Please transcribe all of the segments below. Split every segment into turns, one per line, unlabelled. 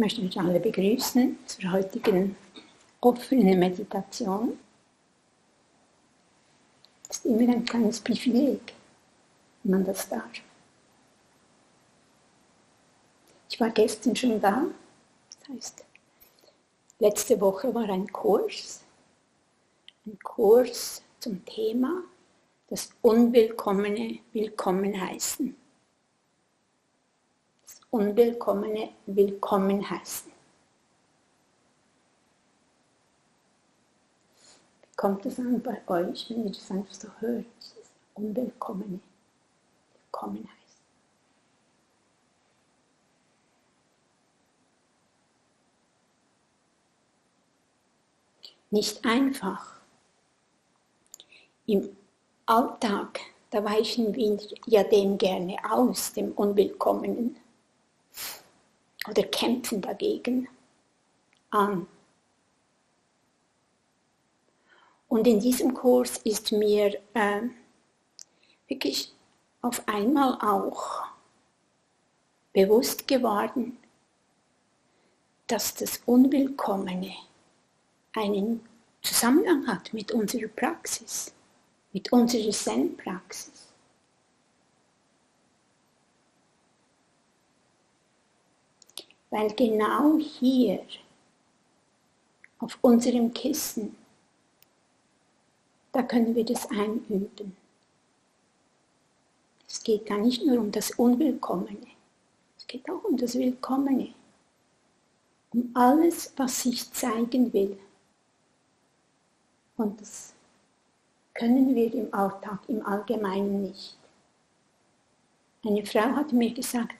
möchte euch alle begrüßen zur heutigen offenen Meditation. Das ist immer ein kleines Privileg, wenn man das darf. Ich war gestern schon da, das heißt, letzte Woche war ein Kurs, ein Kurs zum Thema das Unwillkommene willkommen heißen unwillkommene willkommen heißen. Wie kommt es an bei euch, wenn ihr das einfach so hört? Unwillkommene willkommen heißen. Nicht einfach. Im Alltag, da weichen wir ja dem gerne aus, dem Unwillkommenen oder kämpfen dagegen an. Und in diesem Kurs ist mir äh, wirklich auf einmal auch bewusst geworden, dass das Unwillkommene einen Zusammenhang hat mit unserer Praxis, mit unserer Zen-Praxis. Weil genau hier, auf unserem Kissen, da können wir das einüben. Es geht da nicht nur um das Unwillkommene, es geht auch um das Willkommene, um alles, was sich zeigen will. Und das können wir im Alltag im Allgemeinen nicht. Eine Frau hat mir gesagt,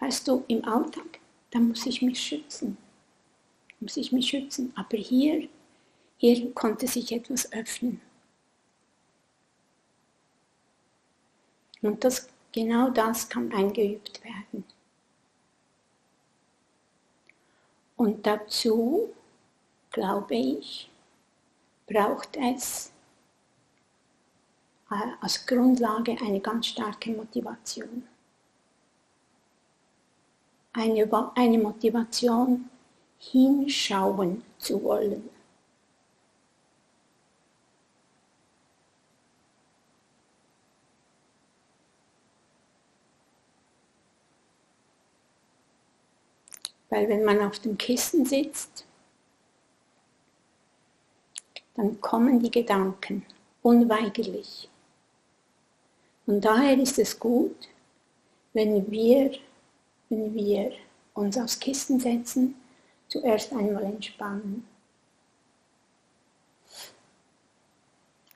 weißt du, im Alltag, dann muss ich mich schützen. Muss ich mich schützen. Aber hier, hier konnte sich etwas öffnen. Und das, genau das kann eingeübt werden. Und dazu, glaube ich, braucht es äh, als Grundlage eine ganz starke Motivation eine, eine Motivation, hinschauen zu wollen. Weil wenn man auf dem Kissen sitzt, dann kommen die Gedanken unweigerlich. Und daher ist es gut, wenn wir wenn wir uns aufs Kissen setzen, zuerst einmal entspannen.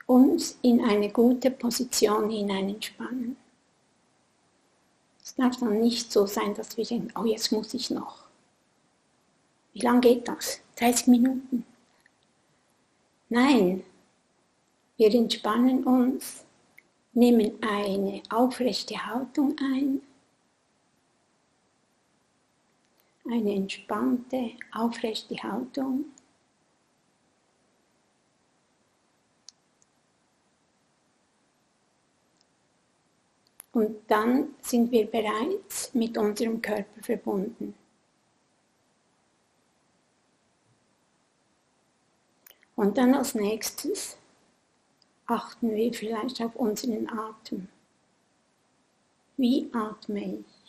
Uns in eine gute Position hinein entspannen. Es darf dann nicht so sein, dass wir denken, oh jetzt muss ich noch. Wie lange geht das? 30 Minuten? Nein, wir entspannen uns, nehmen eine aufrechte Haltung ein eine entspannte, aufrechte Haltung. Und dann sind wir bereits mit unserem Körper verbunden. Und dann als nächstes achten wir vielleicht auf unseren Atem. Wie atme ich?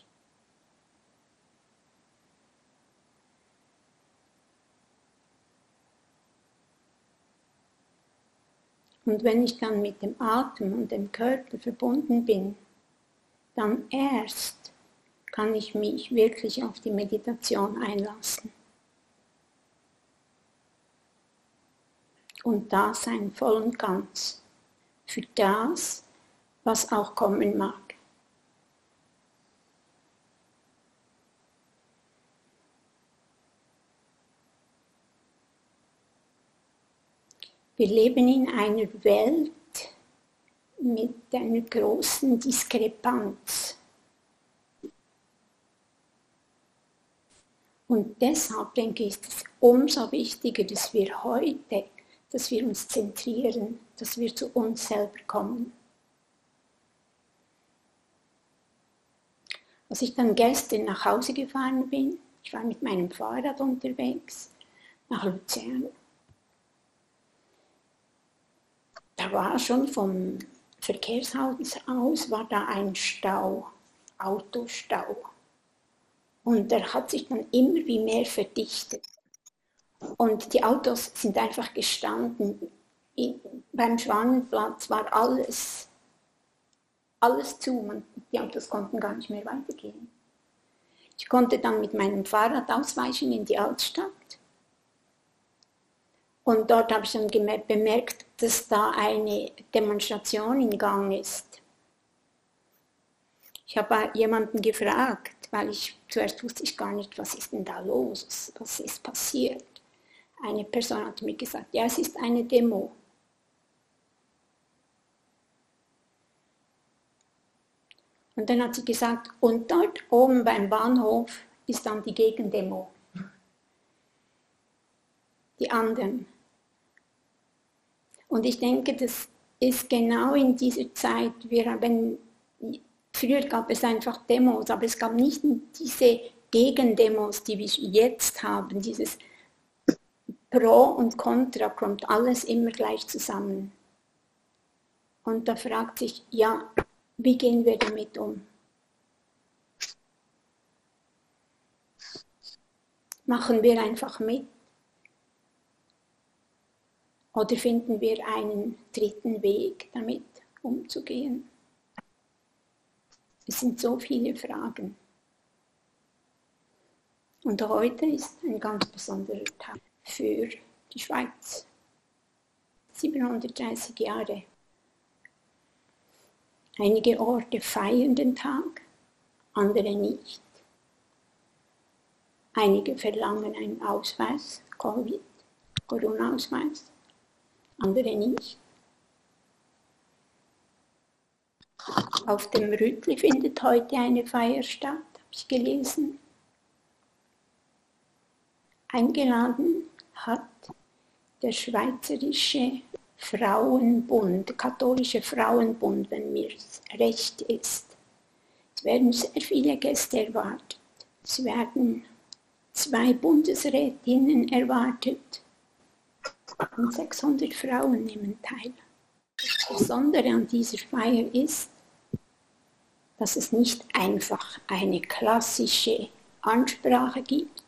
Und wenn ich dann mit dem Atem und dem Körper verbunden bin, dann erst kann ich mich wirklich auf die Meditation einlassen. Und da sein voll und ganz für das, was auch kommen mag. Wir leben in einer Welt mit einer großen Diskrepanz. Und deshalb denke ich, ist es umso wichtiger, dass wir heute, dass wir uns zentrieren, dass wir zu uns selber kommen. Als ich dann gestern nach Hause gefahren bin, Ich war mit meinem Fahrrad unterwegs nach Luzern. Da war schon vom Verkehrshaus aus war da ein Stau, Autostau. Und der hat sich dann immer wie mehr verdichtet. Und die Autos sind einfach gestanden. beim Schwanenplatz war alles, alles zu. Man, die Autos konnten gar nicht mehr weitergehen. Ich konnte dann mit meinem Fahrrad ausweichen in die Altstadt. Und dort habe ich dann bemerkt, dass da eine Demonstration in Gang ist. Ich habe jemanden gefragt, weil ich zuerst wusste ich gar nicht, was ist denn da los, was ist passiert. Eine Person hat mir gesagt, ja, es ist eine Demo. Und dann hat sie gesagt, und dort oben beim Bahnhof ist dann die Gegendemo. Die anderen. Und ich denke, das ist genau in dieser Zeit, wir haben, früher gab es einfach Demos, aber es gab nicht diese Gegendemos, die wir jetzt haben, dieses Pro und Contra kommt alles immer gleich zusammen. Und da fragt sich, ja, wie gehen wir damit um? Machen wir einfach mit? Oder finden wir einen dritten Weg, damit umzugehen? Es sind so viele Fragen. Und heute ist ein ganz besonderer Tag für die Schweiz. 730 Jahre. Einige Orte feiern den Tag, andere nicht. Einige verlangen einen Ausweis, Covid, Corona-Ausweis andere nicht. Auf dem Rütli findet heute eine Feier statt, habe ich gelesen. Eingeladen hat der Schweizerische Frauenbund, katholische Frauenbund, wenn mir recht ist. Es werden sehr viele Gäste erwartet. Es werden zwei Bundesrätinnen erwartet und 600 Frauen nehmen teil. Das Besondere an dieser Feier ist, dass es nicht einfach eine klassische Ansprache gibt,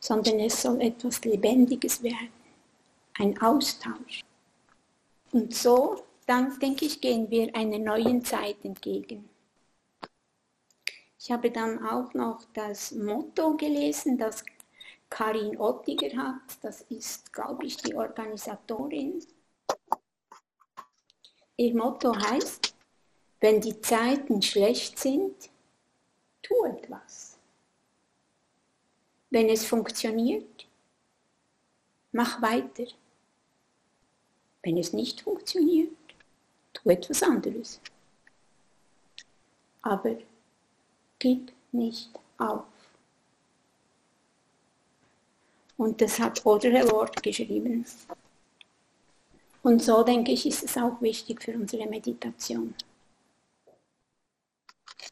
sondern es soll etwas Lebendiges werden, ein Austausch. Und so, dann denke ich, gehen wir einer neuen Zeit entgegen. Ich habe dann auch noch das Motto gelesen, das Karin Ottiger hat. Das ist, glaube ich, die Organisatorin. Ihr Motto heißt, wenn die Zeiten schlecht sind, tu etwas. Wenn es funktioniert, mach weiter. Wenn es nicht funktioniert, tu etwas anderes. Aber gib nicht auf. Und das hat Audre Lorde geschrieben. Und so denke ich, ist es auch wichtig für unsere Meditation.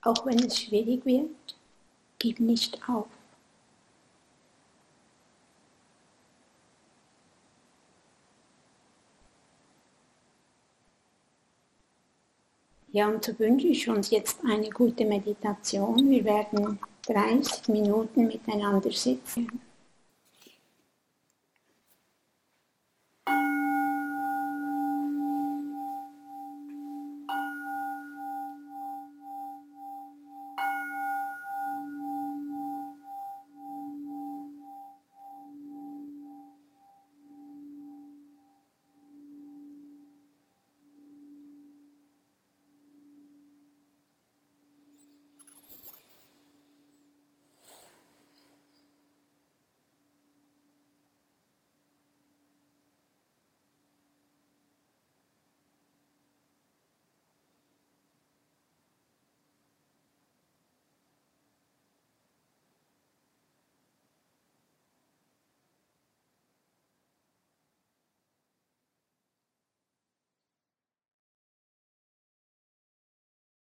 Auch wenn es schwierig wird, gib nicht auf. Ja, und so wünsche ich uns jetzt eine gute Meditation. Wir werden 30 Minuten miteinander sitzen.